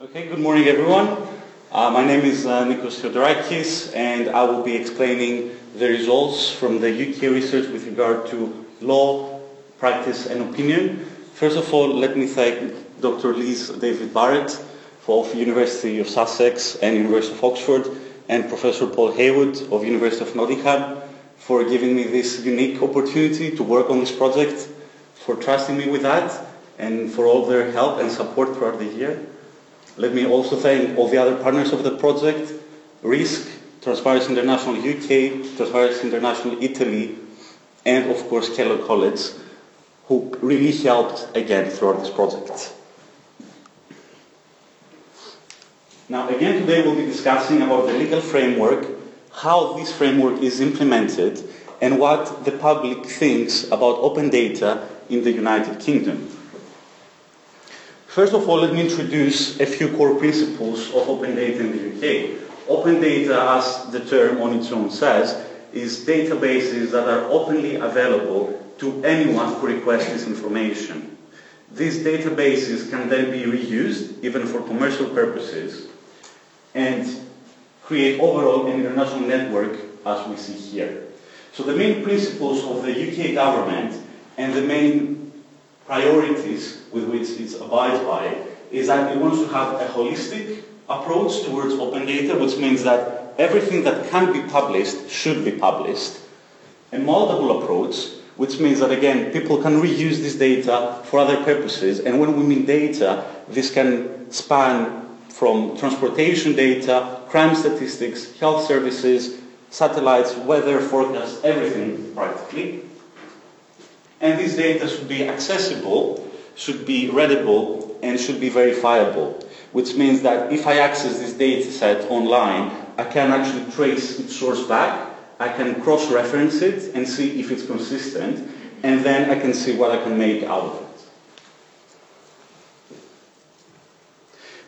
Okay, good morning everyone. Uh, my name is uh, Nikos Theodorakis and I will be explaining the results from the UK research with regard to law, practice and opinion. First of all, let me thank Dr. Liz David Barrett of University of Sussex and University of Oxford and Professor Paul Heywood of University of Nottingham for giving me this unique opportunity to work on this project, for trusting me with that and for all their help and support throughout the year. Let me also thank all the other partners of the project, RISC, Transparency International UK, Transparency International Italy, and of course Kellogg College, who really helped again throughout this project. Now again today we'll be discussing about the legal framework, how this framework is implemented, and what the public thinks about open data in the United Kingdom. First of all, let me introduce a few core principles of open data in the UK. Open data, as the term on its own says, is databases that are openly available to anyone who requests this information. These databases can then be reused, even for commercial purposes, and create overall an international network as we see here. So the main principles of the UK government and the main priorities with which it abides by is that it wants to have a holistic approach towards open data, which means that everything that can be published should be published. A multiple approach, which means that again, people can reuse this data for other purposes. And when we mean data, this can span from transportation data, crime statistics, health services, satellites, weather forecasts, everything practically. And this data should be accessible, should be readable, and should be verifiable, which means that if I access this data set online, I can actually trace its source back, I can cross-reference it and see if it's consistent, and then I can see what I can make out of it.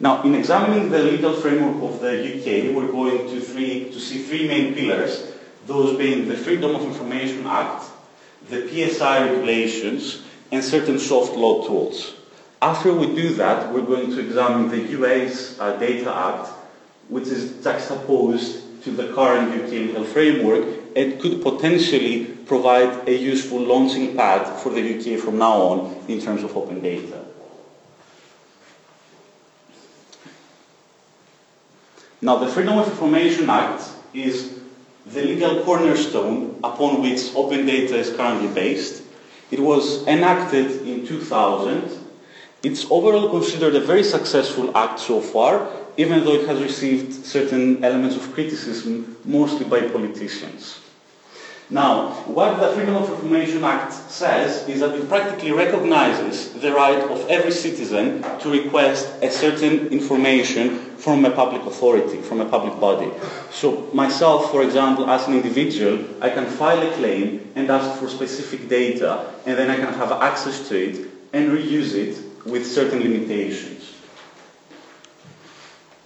Now, in examining the legal framework of the UK, we're going to, three, to see three main pillars, those being the Freedom of Information Act, the PSI regulations, and certain soft law tools. After we do that, we're going to examine the US uh, Data Act, which is juxtaposed to the current UK legal framework and could potentially provide a useful launching pad for the UK from now on in terms of open data. Now, the Freedom of Information Act is the legal cornerstone upon which open data is currently based. It was enacted in 2000. It's overall considered a very successful act so far, even though it has received certain elements of criticism, mostly by politicians. Now, what the Freedom of Information Act says is that it practically recognizes the right of every citizen to request a certain information from a public authority, from a public body. So myself, for example, as an individual, I can file a claim and ask for specific data, and then I can have access to it and reuse it with certain limitations.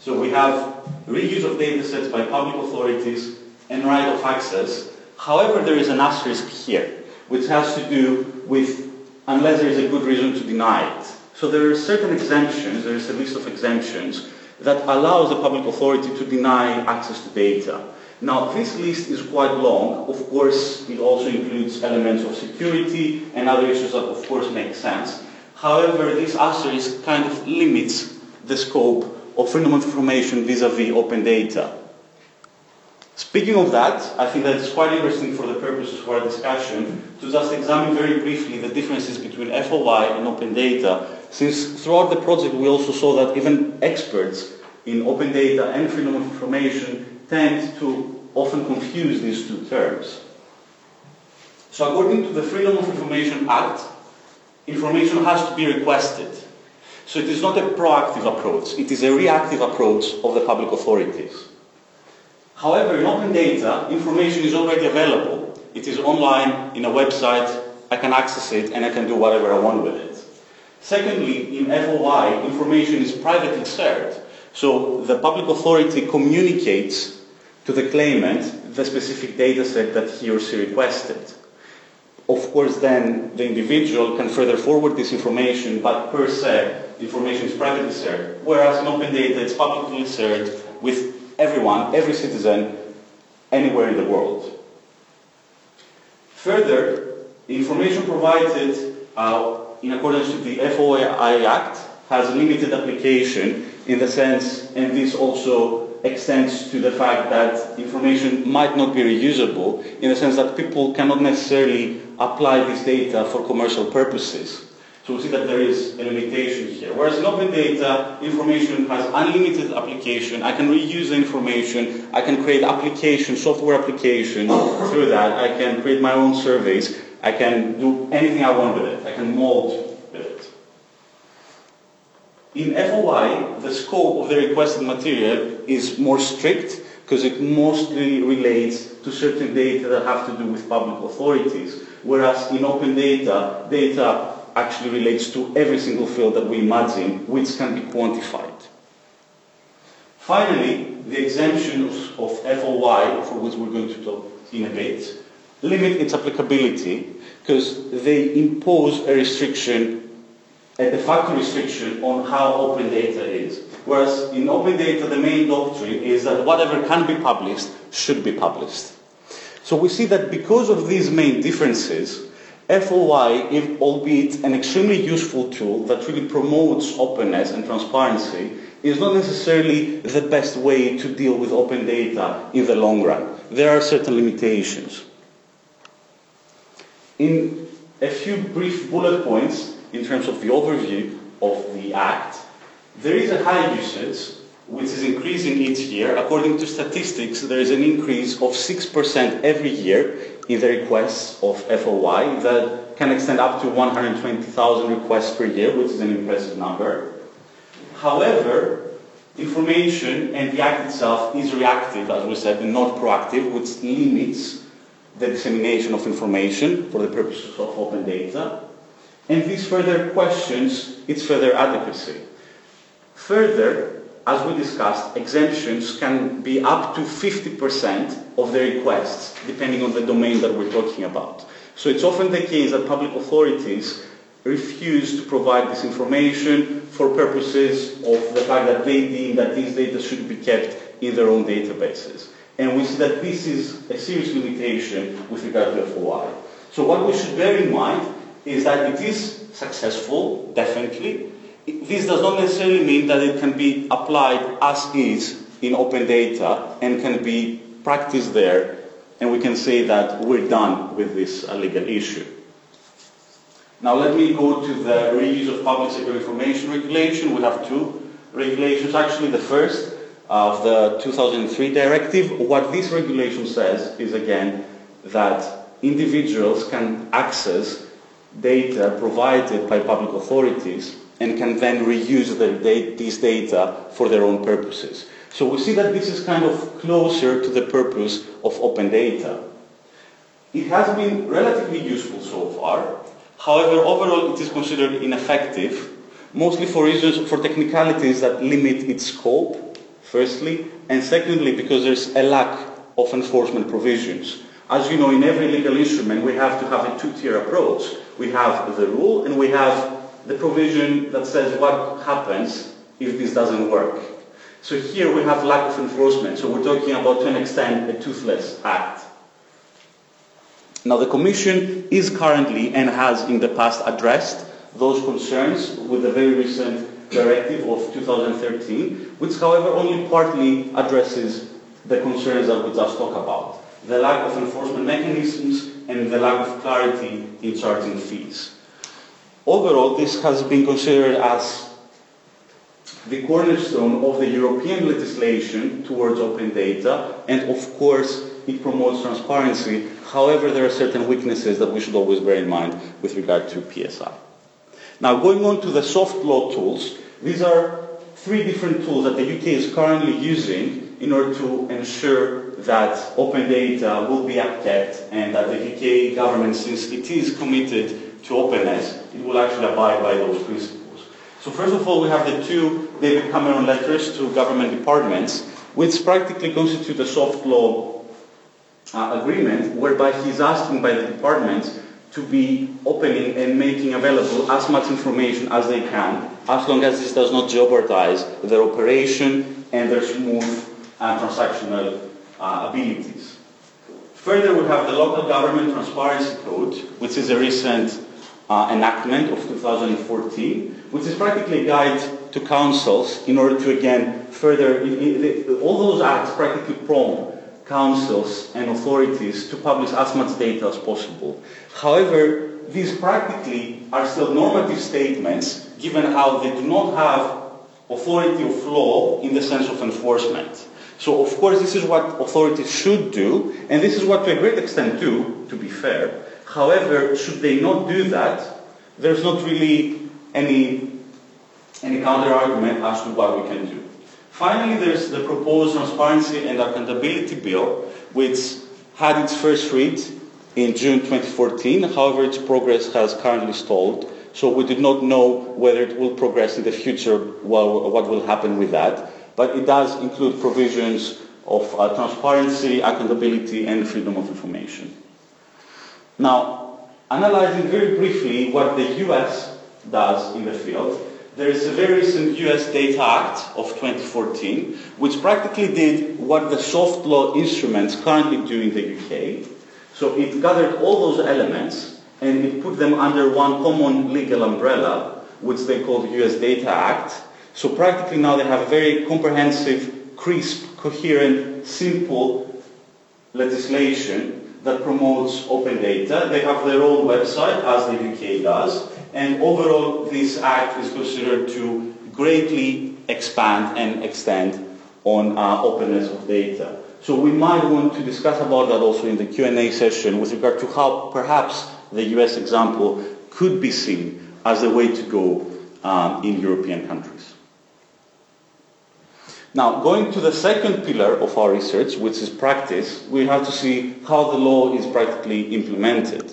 So we have reuse of data sets by public authorities and right of access However, there is an asterisk here, which has to do with unless there is a good reason to deny it. So there are certain exemptions, there is a list of exemptions that allows the public authority to deny access to data. Now, this list is quite long. Of course, it also includes elements of security and other issues that, of course, make sense. However, this asterisk kind of limits the scope of freedom of information vis-à-vis -vis open data. Speaking of that, I think that it's quite interesting for the purposes of our discussion to just examine very briefly the differences between FOI and open data, since throughout the project we also saw that even experts in open data and freedom of information tend to often confuse these two terms. So according to the Freedom of Information Act, information has to be requested. So it is not a proactive approach, it is a reactive approach of the public authorities. However, in open data, information is already available. It is online in a website, I can access it and I can do whatever I want with it. Secondly, in FOI, information is privately shared. So the public authority communicates to the claimant the specific data set that he or she requested. Of course, then the individual can further forward this information, but per se, the information is privately shared, whereas in open data it's publicly shared with everyone, every citizen, anywhere in the world. Further, the information provided uh, in accordance with the FOI Act has limited application in the sense, and this also extends to the fact that information might not be reusable in the sense that people cannot necessarily apply this data for commercial purposes. So we see that there is a limitation here. Whereas in open data, information has unlimited application. I can reuse the information. I can create application, software application through that. I can create my own surveys. I can do anything I want with it. I can mold with it. In FOI, the scope of the requested material is more strict because it mostly relates to certain data that have to do with public authorities. Whereas in open data, data actually relates to every single field that we imagine which can be quantified. Finally, the exemptions of FOI, for which we're going to talk in a bit, limit its applicability because they impose a restriction, a de facto restriction on how open data is. Whereas in open data, the main doctrine is that whatever can be published should be published. So we see that because of these main differences, FOI, if, albeit an extremely useful tool that really promotes openness and transparency, is not necessarily the best way to deal with open data in the long run. There are certain limitations. In a few brief bullet points in terms of the overview of the Act, there is a high usage which is increasing each year. According to statistics, there is an increase of 6% every year in the requests of FOI that can extend up to 120,000 requests per year, which is an impressive number. However, information and the act itself is reactive, as we said, and not proactive, which limits the dissemination of information for the purposes of open data. And this further questions its further adequacy. Further, as we discussed, exemptions can be up to 50% of the requests, depending on the domain that we're talking about. So it's often the case that public authorities refuse to provide this information for purposes of the fact that they deem that these data should be kept in their own databases. And we see that this is a serious limitation with regard to FOI. So what we should bear in mind is that it is successful, definitely, this does not necessarily mean that it can be applied as is in open data and can be practiced there and we can say that we're done with this uh, legal issue. Now let me go to the reuse of public sector information regulation. We have two regulations. Actually, the first of the 2003 directive. What this regulation says is again that individuals can access data provided by public authorities and can then reuse the, these data for their own purposes. So we see that this is kind of closer to the purpose of open data. It has been relatively useful so far. However, overall it is considered ineffective, mostly for reasons, for technicalities that limit its scope, firstly, and secondly because there's a lack of enforcement provisions. As you know, in every legal instrument we have to have a two-tier approach. We have the rule and we have the provision that says what happens if this doesn't work. So here we have lack of enforcement. So we're talking about, to an extent, a toothless act. Now the Commission is currently and has in the past addressed those concerns with the very recent directive of 2013, which however only partly addresses the concerns that we just talked about. The lack of enforcement mechanisms and the lack of clarity in charging fees. Overall, this has been considered as the cornerstone of the European legislation towards open data, and of course, it promotes transparency. However, there are certain weaknesses that we should always bear in mind with regard to PSI. Now, going on to the soft law tools, these are three different tools that the UK is currently using in order to ensure that open data will be kept and that the UK government, since it is committed to openness, it will actually abide by those principles. So first of all, we have the two David Cameron letters to government departments, which practically constitute a soft law uh, agreement whereby he's asking by the departments to be opening and making available as much information as they can, as long as this does not jeopardize their operation and their smooth and transactional uh, abilities. Further, we have the Local Government Transparency Code, which is a recent uh, enactment of 2014, which is practically a guide to councils in order to, again, further, it, it, all those acts practically prompt councils and authorities to publish as much data as possible. However, these practically are still normative statements given how they do not have authority of law in the sense of enforcement. So of course this is what authorities should do, and this is what to a great extent do, to be fair. However, should they not do that, there's not really any, any counter argument as to what we can do. Finally, there's the proposed Transparency and Accountability Bill, which had its first read in June 2014. However, its progress has currently stalled. So we do not know whether it will progress in the future, well, what will happen with that. But it does include provisions of uh, transparency, accountability, and freedom of information. Now, analyzing very briefly what the US does in the field, there is a very recent US Data Act of 2014, which practically did what the soft law instruments currently do in the UK. So it gathered all those elements and it put them under one common legal umbrella, which they call the US Data Act. So practically now they have a very comprehensive, crisp, coherent, simple legislation that promotes open data. They have their own website, as the UK does, and overall this act is considered to greatly expand and extend on uh, openness of data. So we might want to discuss about that also in the Q&A session with regard to how perhaps the US example could be seen as the way to go um, in European countries. Now, going to the second pillar of our research, which is practice, we have to see how the law is practically implemented.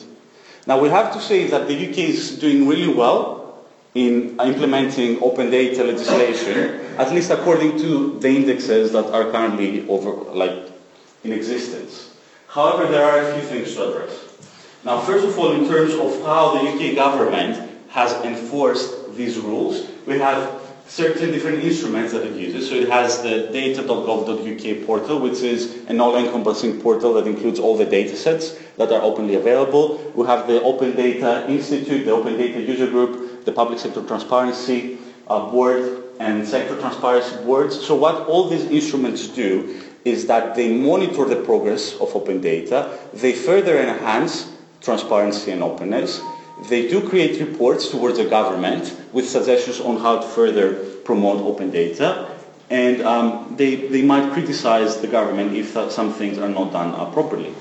Now we have to say that the UK is doing really well in implementing open data legislation, at least according to the indexes that are currently over, like, in existence. However, there are a few things to address. Now, first of all, in terms of how the UK government has enforced these rules, we have certain different instruments that it uses. So it has the data.gov.uk portal, which is an all-encompassing portal that includes all the data sets that are openly available. We have the Open Data Institute, the Open Data User Group, the Public Sector Transparency uh, Board, and Sector Transparency Boards. So what all these instruments do is that they monitor the progress of open data, they further enhance transparency and openness, they do create reports towards the government with suggestions on how to further promote open data, and um, they, they might criticize the government if some things are not done uh, properly.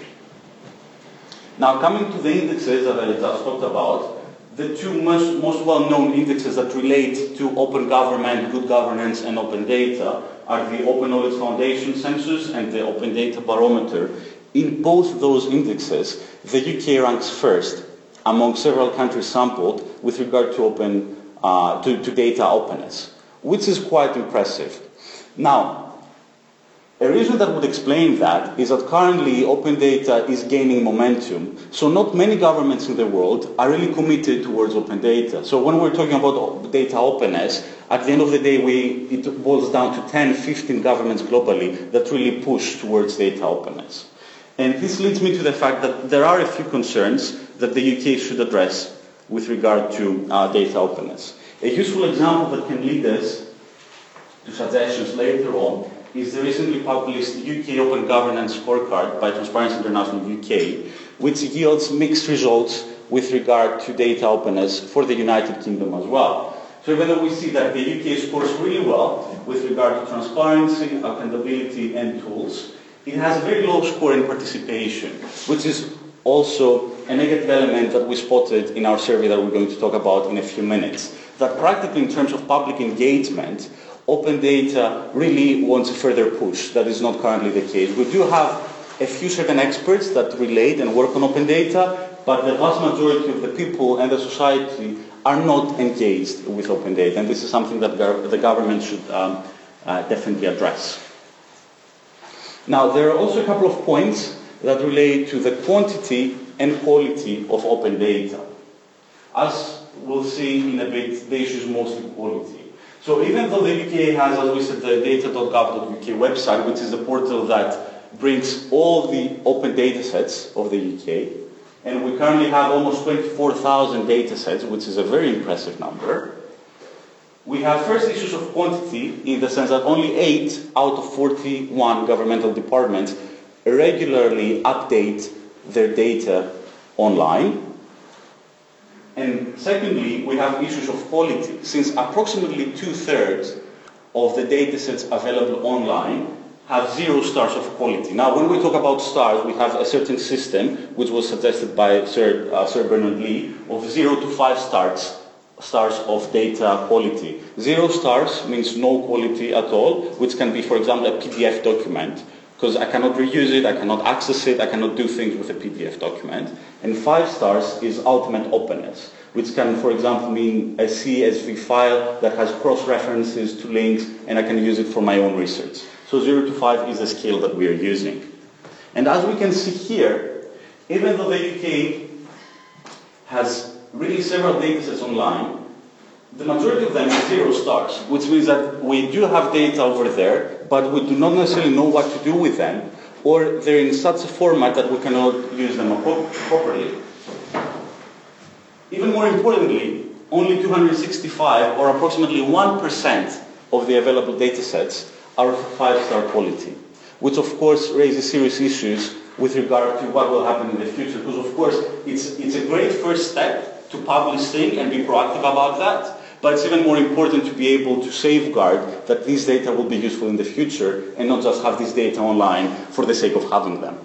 Now, coming to the indexes that I just talked about, the two most, most well-known indexes that relate to open government, good governance, and open data are the Open Knowledge Foundation Census and the Open Data Barometer. In both those indexes, the UK ranks first among several countries sampled with regard to, open, uh, to, to data openness, which is quite impressive. Now, a reason that would explain that is that currently open data is gaining momentum. So not many governments in the world are really committed towards open data. So when we're talking about data openness, at the end of the day, we, it boils down to 10, 15 governments globally that really push towards data openness. And this leads me to the fact that there are a few concerns that the UK should address with regard to uh, data openness. A useful example that can lead us to suggestions later on is the recently published UK Open Governance Scorecard by Transparency International UK, which yields mixed results with regard to data openness for the United Kingdom as well. So even though we see that the UK scores really well with regard to transparency, accountability and tools, it has a very low score in participation, which is also a negative element that we spotted in our survey that we're going to talk about in a few minutes. That practically in terms of public engagement, open data really wants a further push. That is not currently the case. We do have a few certain experts that relate and work on open data, but the vast majority of the people and the society are not engaged with open data, and this is something that the government should um, uh, definitely address. Now, there are also a couple of points that relate to the quantity and quality of open data. As we'll see in a bit, the issue is mostly quality. So even though the UK has, as we said, the data.gov.uk website, which is a portal that brings all the open data sets of the UK, and we currently have almost 24,000 data sets, which is a very impressive number. We have first issues of quantity in the sense that only 8 out of 41 governmental departments regularly update their data online. And secondly, we have issues of quality, since approximately two-thirds of the data sets available online have zero stars of quality. Now, when we talk about stars, we have a certain system, which was suggested by Sir, uh, Sir Berners-Lee, of zero to five stars, stars of data quality. Zero stars means no quality at all, which can be, for example, a PDF document, because I cannot reuse it, I cannot access it, I cannot do things with a PDF document. And five stars is ultimate openness, which can, for example, mean a CSV file that has cross-references to links, and I can use it for my own research. So 0 to 5 is the scale that we are using. And as we can see here, even though the UK has really several datasets online, the majority of them are zero stars, which means that we do have data over there, but we do not necessarily know what to do with them, or they're in such a format that we cannot use them properly. Even more importantly, only 265, or approximately 1% of the available datasets are of five-star quality, which of course raises serious issues with regard to what will happen in the future. Because of course, it's, it's a great first step to publish things and be proactive about that, but it's even more important to be able to safeguard that these data will be useful in the future and not just have this data online for the sake of having them.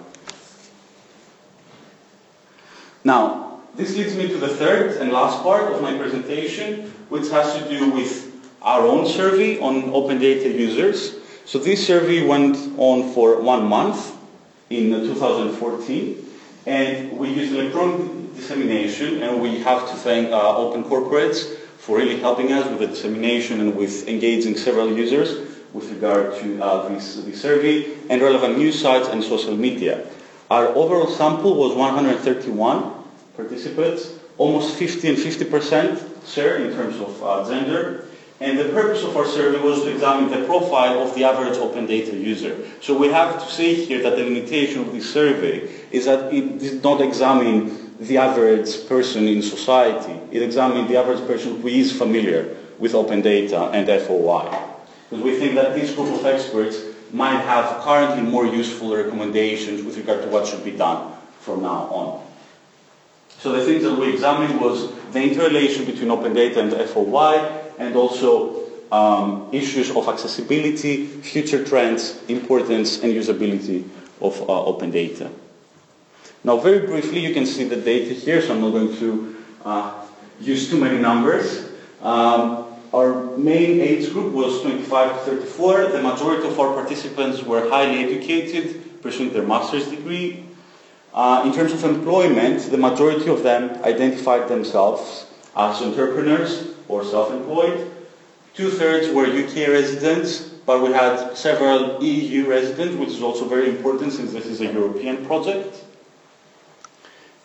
Now, this leads me to the third and last part of my presentation, which has to do with our own survey on open data users. So this survey went on for one month in 2014, and we used electronic dissemination, and we have to thank uh, Open Corporates for really helping us with the dissemination and with engaging several users with regard to uh, this, this survey, and relevant news sites and social media. Our overall sample was 131 participants, almost 50 and 50% share in terms of uh, gender, and the purpose of our survey was to examine the profile of the average open data user. So we have to say here that the limitation of this survey is that it did not examine the average person in society. It examined the average person who is familiar with open data and FOI. Because we think that this group of experts might have currently more useful recommendations with regard to what should be done from now on. So the things that we examined was the interrelation between open data and FOI, and also um, issues of accessibility, future trends, importance, and usability of uh, open data. Now, very briefly, you can see the data here, so I'm not going to uh, use too many numbers. Um, our main age group was 25 to 34. The majority of our participants were highly educated, pursuing their master's degree. Uh, in terms of employment, the majority of them identified themselves as entrepreneurs or self-employed. Two-thirds were UK residents, but we had several EU residents, which is also very important since this is a European project.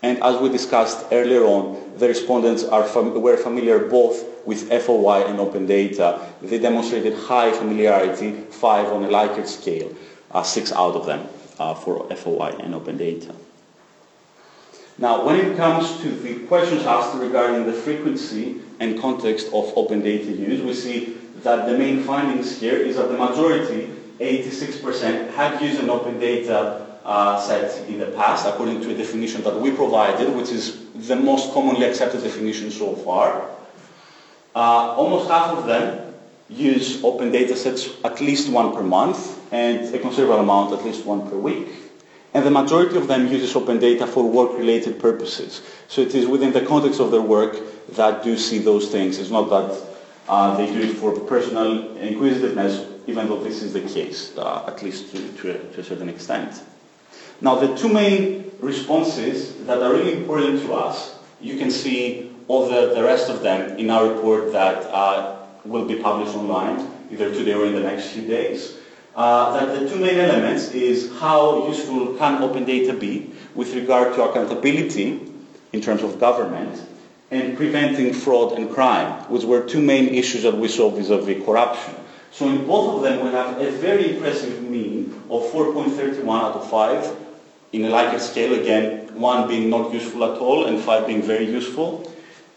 And as we discussed earlier on, the respondents fam were familiar both with FOI and open data. They demonstrated high familiarity, five on a Likert scale, uh, six out of them uh, for FOI and open data. Now, when it comes to the questions asked regarding the frequency and context of open data use, we see that the main findings here is that the majority, 86%, had used an open data uh, set in the past, according to a definition that we provided, which is the most commonly accepted definition so far. Uh, almost half of them use open data sets at least one per month, and a considerable amount at least one per week and the majority of them uses open data for work-related purposes. So it is within the context of their work that do see those things. It's not that uh, they do it for personal inquisitiveness, even though this is the case, uh, at least to, to, a, to, a, certain extent. Now, the two main responses that are really important to us, you can see all the, the rest of them in our report that uh, will be published online, either today or in the next few days. uh, that the two main elements is how useful can open data be with regard to accountability in terms of government and preventing fraud and crime, which were two main issues that we saw vis-à-vis corruption. So in both of them we have a very impressive mean of 4.31 out of 5 in a Likert scale, again, 1 being not useful at all and 5 being very useful,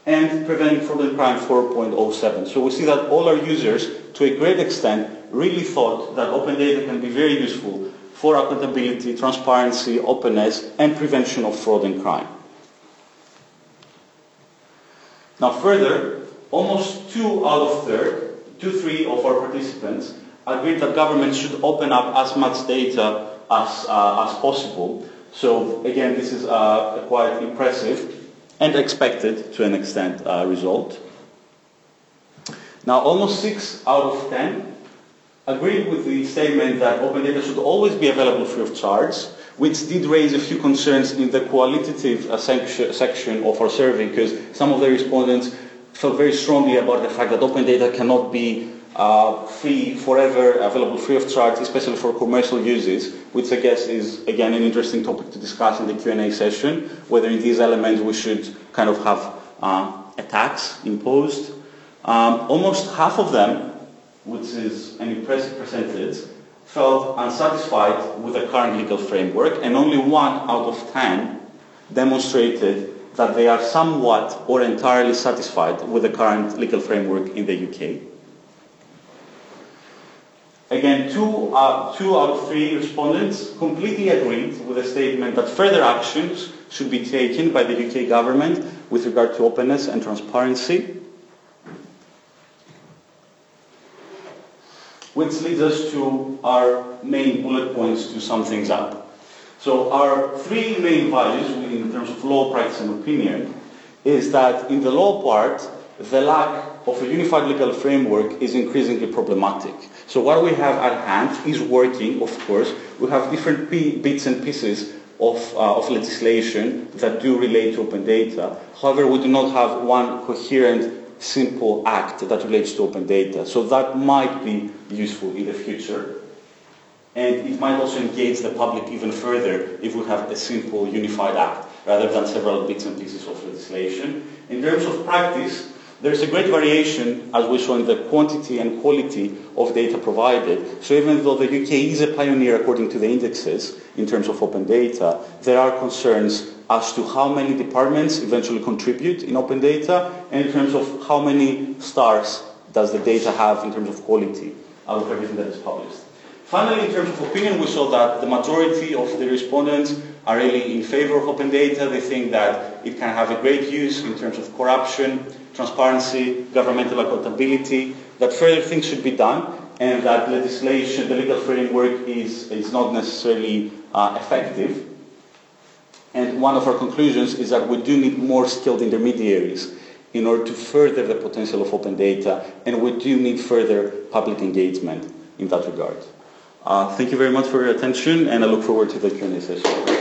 and preventing fraud and crime 4.07. So we see that all our users, to a great extent, really thought that open data can be very useful for accountability, transparency, openness, and prevention of fraud and crime. Now further, almost two out of third, two, three of our participants agreed that governments should open up as much data as, uh, as possible. So again, this is uh, quite impressive and expected to an extent uh, result. Now almost six out of ten agreed with the statement that open data should always be available free of charge, which did raise a few concerns in the qualitative section of our survey, because some of the respondents felt very strongly about the fact that open data cannot be uh, free forever, available free of charge, especially for commercial uses, which I guess is again an interesting topic to discuss in the Q&A session, whether in these elements we should kind of have uh, a tax imposed. Um, almost half of them which is an impressive percentage, felt unsatisfied with the current legal framework, and only one out of ten demonstrated that they are somewhat or entirely satisfied with the current legal framework in the UK. Again, two, uh, two out of three respondents completely agreed with the statement that further actions should be taken by the UK government with regard to openness and transparency. which leads us to our main bullet points to sum things up. So our three main values in terms of law, practice and opinion is that in the law part, the lack of a unified legal framework is increasingly problematic. So what we have at hand is working, of course. We have different bits and pieces of, uh, of legislation that do relate to open data. However, we do not have one coherent simple act that relates to open data. So that might be useful in the future. And it might also engage the public even further if we have a simple unified act rather than several bits and pieces of legislation. In terms of practice, there's a great variation, as we saw in the quantity and quality of data provided. So even though the UK is a pioneer according to the indexes in terms of open data, there are concerns as to how many departments eventually contribute in open data and in terms of how many stars does the data have in terms of quality out of everything that is published. Finally, in terms of opinion, we saw that the majority of the respondents are really in favor of open data. They think that it can have a great use in terms of corruption, transparency, governmental accountability, that further things should be done, and that legislation, the legal framework is, is not necessarily uh, effective. And one of our conclusions is that we do need more skilled intermediaries in order to further the potential of open data, and we do need further public engagement in that regard. Uh, thank you very much for your attention, and I look forward to the Q&A session.